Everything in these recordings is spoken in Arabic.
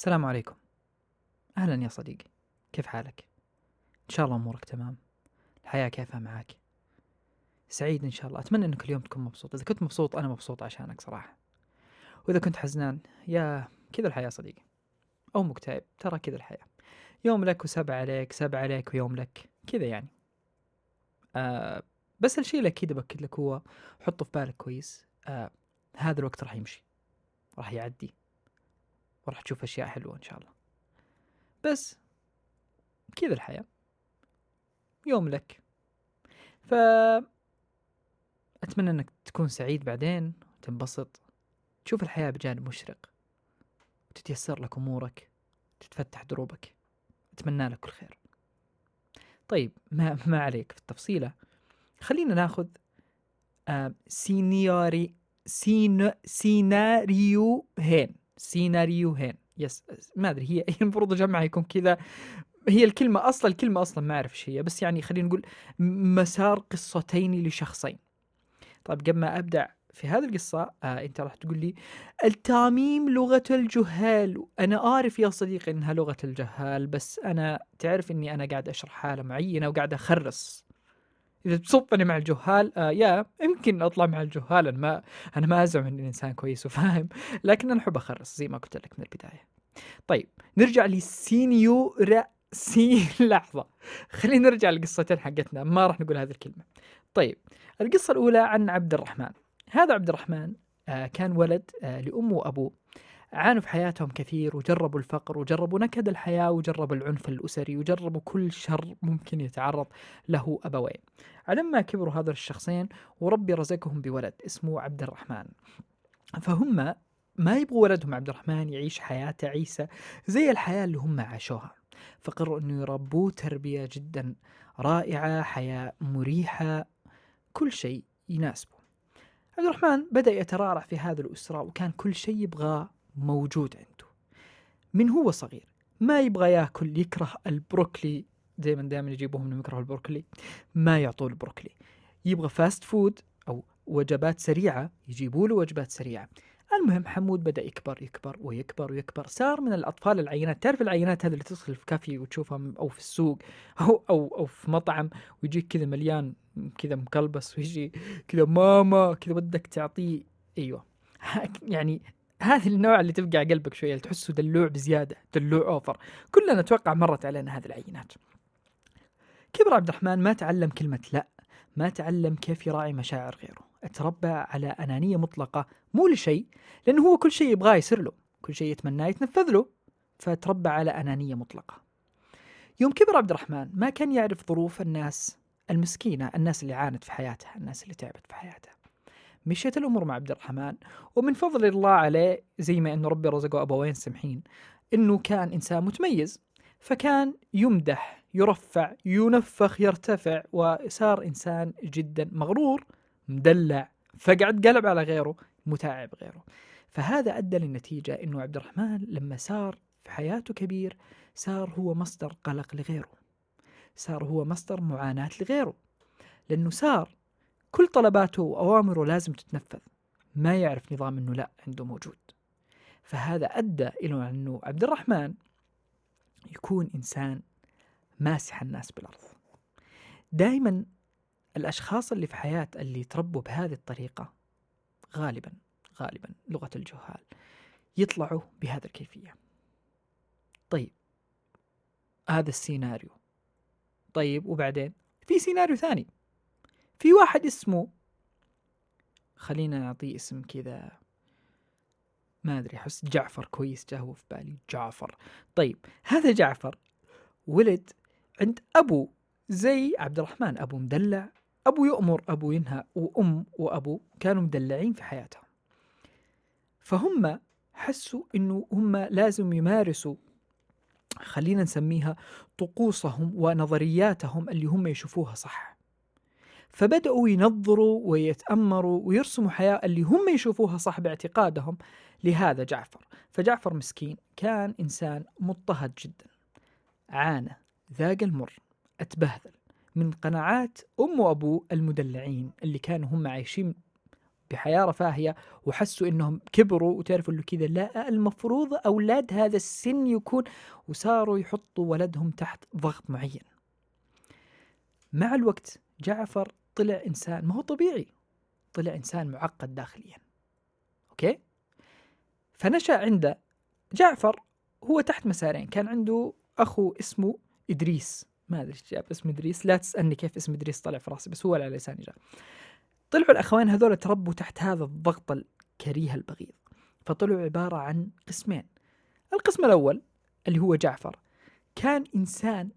السلام عليكم. أهلا يا صديقي. كيف حالك؟ إن شاء الله أمورك تمام. الحياة كيفها معاك؟ سعيد إن شاء الله. أتمنى أنك اليوم تكون مبسوط. إذا كنت مبسوط أنا مبسوط عشانك صراحة. وإذا كنت حزنان يا كذا الحياة صديقي. أو مكتئب ترى كذا الحياة. يوم لك وسبع عليك سبع عليك ويوم لك. كذا يعني. آه بس الشيء اللي أكيد بأكد لك هو حطه في بالك كويس. آه هذا الوقت راح يمشي. راح يعدي. وراح تشوف أشياء حلوة إن شاء الله. بس كذا الحياة. يوم لك. ف أتمنى أنك تكون سعيد بعدين وتنبسط تشوف الحياة بجانب مشرق. وتتيسر لك أمورك تتفتح دروبك. أتمنى لك كل خير. طيب ما, ما عليك في التفصيلة. خلينا ناخذ آه سينيوري سين سيناريو هين سيناريو هين yes ما أدري هي المفروض اجمعها يكون كذا. هي الكلمة أصلا الكلمة أصلا ما أعرف إيش هي بس يعني خلينا نقول مسار قصتين لشخصين. طيب قبل ما أبدأ في هذه القصة آه أنت راح تقول لي التعميم لغة الجهال. أنا أعرف يا صديقي إنها لغة الجهال بس أنا تعرف إني أنا قاعد أشرح حالة معينة وقاعد أخرس. إذا تصبني مع الجهال آه يا يمكن أطلع مع الجهال. أنا ما أنا ما أزعم إني إنسان كويس وفاهم لكن أنا أحب أخرس زي ما قلت لك من البداية. طيب نرجع لسينيورا سي لحظة. خلينا نرجع للقصتين حقتنا ما راح نقول هذه الكلمة. طيب القصة الأولى عن عبد الرحمن. هذا عبد الرحمن آه كان ولد آه لأمه وأبوه. عانوا في حياتهم كثير وجربوا الفقر وجربوا نكد الحياة وجربوا العنف الأسري وجربوا كل شر ممكن يتعرض له أبوين. على ما كبروا هذول الشخصين وربي رزقهم بولد اسمه عبد الرحمن. فهم ما يبغوا ولدهم عبد الرحمن يعيش حياة عيسى زي الحياة اللي هم عاشوها. فقرروا أنه يربوه تربية جدا رائعة حياة مريحة كل شيء يناسبه. عبد الرحمن بدأ يترعرع في هذه الأسرة وكان كل شيء يبغاه. موجود عنده. من هو صغير؟ ما يبغى ياكل يكره البروكلي. دائما دائما يجيبوهم إنهم يكرهوا البروكلي. ما يعطوه البروكلي. يبغى fast food أو وجبات سريعة. يجيبوا له وجبات سريعة. المهم حمود بدأ يكبر يكبر ويكبر ويكبر. صار من الأطفال العينات. تعرف العينات هذه اللي تدخل في كافي وتشوفها أو في السوق أو أو أو في مطعم ويجيك كذا مليان كذا مقلبس ويجي كذا ماما كذا ودك تعطيه. أيوه. يعني هذه النوع اللي تبقى قلبك شوية تحسه دلوع بزيادة دلوع أوفر. كلنا أتوقع مرت علينا هذه العينات. كبر عبد الرحمن ما تعلم كلمة لا ما تعلم كيف يراعي مشاعر غيره. اتربى على أنانية مطلقة مو لشيء لأنه هو كل شيء يبغاه يصير له كل شيء يتمناه يتنفذ له فتربى على أنانية مطلقة. يوم كبر عبد الرحمن ما كان يعرف ظروف الناس المسكينة الناس اللي عانت في حياتها الناس اللي تعبت في حياتها. مشيت الأمور مع عبد الرحمن ومن فضل الله عليه زي ما إنه ربي رزقه ابوين سمحين إنه كان إنسان متميز فكان يمدح يرفع ينفخ يرتفع وصار إنسان جدا مغرور مدلع فقعد قلب على غيره متعب غيره. فهذا أدى للنتيجة إنه عبد الرحمن لما صار في حياته كبير صار هو مصدر قلق لغيره صار هو مصدر معاناة لغيره لأنه صار كل طلباته وأوامره لازم تتنفذ. ما يعرف نظام أنه لا عنده موجود. فهذا أدى إلى أنه عبد الرحمن يكون إنسان ماسح الناس بالأرض. دائما الأشخاص اللي في حياة اللي تربوا بهذه الطريقة غالبا غالبا لغة الجهال يطلعوا بهذه الكيفية. طيب هذا السيناريو. طيب وبعدين؟ في سيناريو ثاني. في واحد اسمه خلينا نعطيه اسم كذا. ما أدري أحس جعفر كويس جا هو في بالي جعفر. طيب هذا جعفر ولد عند أبو زي عبد الرحمن أبو مدلع. أبو يؤمر أبو ينهى وأم وأبو كانوا مدلعين في حياتهم. فهم حسوا إنه هم لازم يمارسوا خلينا نسميها طقوسهم ونظرياتهم اللي هم يشوفوها صح. فبدأوا ينظروا ويتأمروا ويرسموا حياة اللي هم يشوفوها صح باعتقادهم لهذا جعفر. فجعفر مسكين كان إنسان مضطهد جدا. عانى ذاق المر أتبهذل من قناعات أم وأبوه المدلعين اللي كانوا هم عايشين بحياة رفاهية وحسوا إنهم كبروا وتعرفوا إنه كذا. لا المفروض أولاد هذا السن يكون وصاروا يحطوا ولدهم تحت ضغط معين. مع الوقت جعفر طلع إنسان ما هو طبيعي. طلع إنسان معقد داخليا. أوكي؟ فنشأ عنده جعفر هو تحت مسارين. كان عنده أخو اسمه إدريس. ما أدري إيش جاب اسم إدريس. لا تسألني كيف اسم إدريس طلع في راسي بس هو على لساني جاء طلعوا الاخوين هذول تربوا تحت هذا الضغط الكريه البغيض. فطلعوا عبارة عن قسمين. القسم الأول اللي هو جعفر. كان إنسان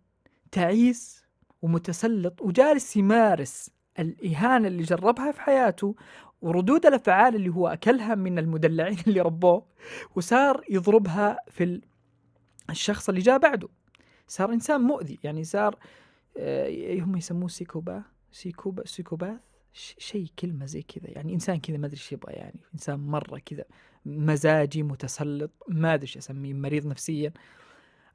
تعيس ومتسلط وجالس يمارس الإهانة اللي جربها في حياته وردود الأفعال اللي هو أكلها من المدلعين اللي ربوه وصار يضربها في الشخص اللي جاء بعده. صار إنسان مؤذي يعني صار آه، هم يسموه سيكوبا سيكوبا psychopath؟ شيء كلمة زي كذا يعني إنسان كذا ما أدري إيش يبغى يعني إنسان مرة كذا مزاجي متسلط ما أدري إيش أسميه مريض نفسيا.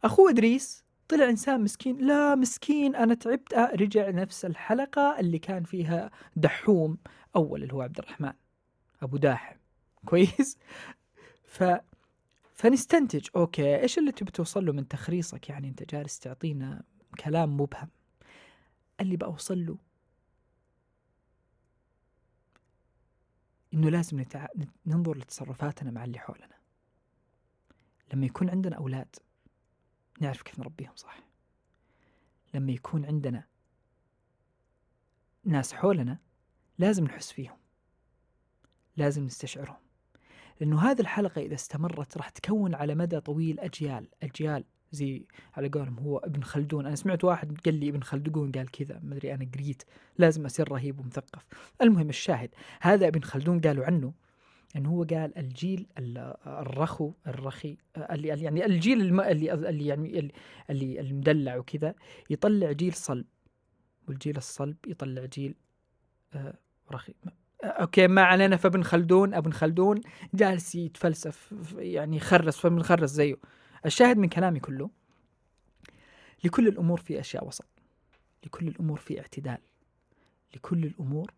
أخوه إدريس طلع إنسان مسكين. لا مسكين أنا تعبت. آه رجع نفس الحلقة اللي كان فيها دحوم أول اللي هو عبد الرحمن. أبو داحم. كويس؟ ف فنستنتج. okay إيش اللي تبي توصل له من تخريصك؟ يعني أنت جالس تعطينا كلام مبهم. اللي بوصل له إنه لازم نتع... ننظر لتصرفاتنا مع اللي حولنا. لما يكون عندنا أولاد. نعرف كيف نربيهم صح؟ لما يكون عندنا ناس حولنا لازم نحس فيهم لازم نستشعرهم لأنه هذه الحلقة إذا استمرت راح تكون على مدى طويل أجيال أجيال زي على قولهم هو ابن خلدون. أنا سمعت واحد قال لي ابن خلدون قال كذا ما أدري أنا قريت لازم أصير رهيب ومثقف. المهم الشاهد هذا ابن خلدون قالوا عنه انه هو قال الجيل الرخو الرخي اللي يعني الجيل الم... اللي اللي يعني اللي المدلع وكذا يطلع جيل صلب. والجيل الصلب يطلع جيل آه، رخي. أوكي ما علينا. فابن خلدون أبن خلدون جالس يتفلسف يعني يخرس فابن خرس زيه. الشاهد من كلامي كله لكل الأمور في أشياء وسط. لكل الأمور في اعتدال. لكل الأمور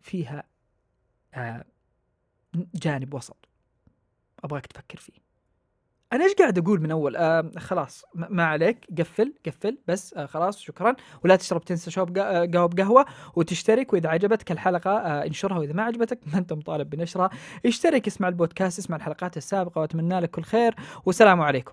فيها آه جانب وسط. أبغاك تفكر فيه. أنا إيش قاعد أقول من أول؟ آه خلاص ما عليك قفل قفل بس آه خلاص شكرا. ولا تشرب تنسى شوب قهوه بقهوه وتشترك وإذا عجبتك الحلقة آه انشرها وإذا ما عجبتك ما أنت مطالب بنشرها. اشترك اسمع البودكاست اسمع الحلقات السابقة وأتمنى لك كل خير والسلام عليكم.